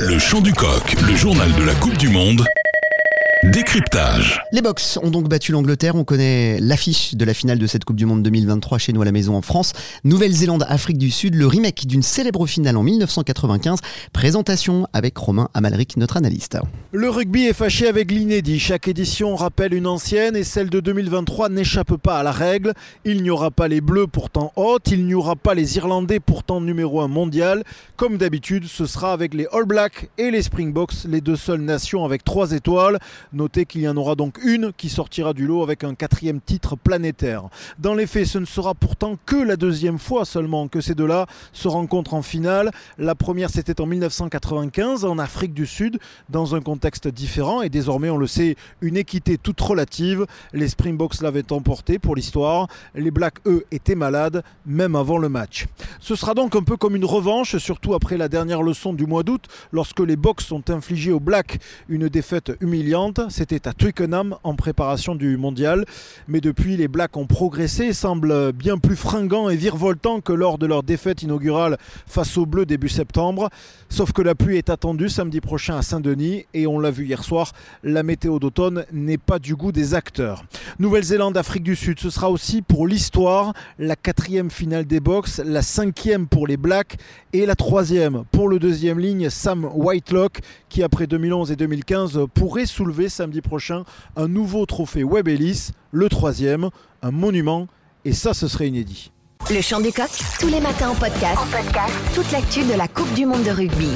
Le chant du coq, le journal de la Coupe du Monde. Décryptage. Les Box ont donc battu l'Angleterre. On connaît l'affiche de la finale de cette Coupe du Monde 2023 chez nous à la maison en France. Nouvelle-Zélande, Afrique du Sud, le remake d'une célèbre finale en 1995. Présentation avec Romain Amalric, notre analyste. Le rugby est fâché avec l'inédit. Chaque édition rappelle une ancienne et celle de 2023 n'échappe pas à la règle. Il n'y aura pas les Bleus pourtant hautes, il n'y aura pas les Irlandais pourtant numéro 1 mondial. Comme d'habitude, ce sera avec les All Blacks et les Springboks, les deux seules nations avec trois étoiles. Notez qu'il y en aura donc une qui sortira du lot avec un quatrième titre planétaire. Dans les faits, ce ne sera pourtant que la deuxième fois seulement que ces deux-là se rencontrent en finale. La première, c'était en 1995 en Afrique du Sud, dans un contexte différent et désormais, on le sait, une équité toute relative. Les Springboks l'avaient emporté pour l'histoire. Les Blacks, eux, étaient malades, même avant le match. Ce sera donc un peu comme une revanche, surtout après la dernière leçon du mois d'août, lorsque les Box ont infligé aux Blacks une défaite humiliante. C'était à Twickenham en préparation du mondial. Mais depuis, les Blacks ont progressé semblent bien plus fringants et virevoltants que lors de leur défaite inaugurale face aux Bleus début septembre. Sauf que la pluie est attendue samedi prochain à Saint-Denis et on l'a vu hier soir, la météo d'automne n'est pas du goût des acteurs. Nouvelle-Zélande, Afrique du Sud, ce sera aussi pour l'histoire la quatrième finale des box, la cinquième pour les Blacks et la troisième pour le deuxième ligne Sam Whitelock qui après 2011 et 2015 pourrait soulever samedi prochain un nouveau trophée Web Ellis, le troisième, un monument, et ça ce serait inédit. Le chant du coq, tous les matins en podcast. En podcast. Toute l'actu de la Coupe du Monde de rugby.